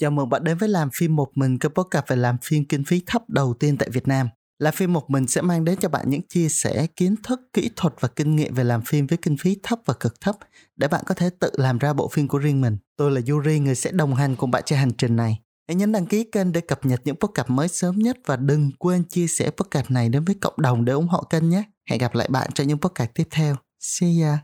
Chào mừng bạn đến với làm phim một mình, cái podcast về làm phim kinh phí thấp đầu tiên tại Việt Nam. Làm phim một mình sẽ mang đến cho bạn những chia sẻ kiến thức, kỹ thuật và kinh nghiệm về làm phim với kinh phí thấp và cực thấp để bạn có thể tự làm ra bộ phim của riêng mình. Tôi là Yuri, người sẽ đồng hành cùng bạn trên hành trình này. Hãy nhấn đăng ký kênh để cập nhật những podcast mới sớm nhất và đừng quên chia sẻ podcast này đến với cộng đồng để ủng hộ kênh nhé. Hẹn gặp lại bạn trong những podcast tiếp theo. See ya!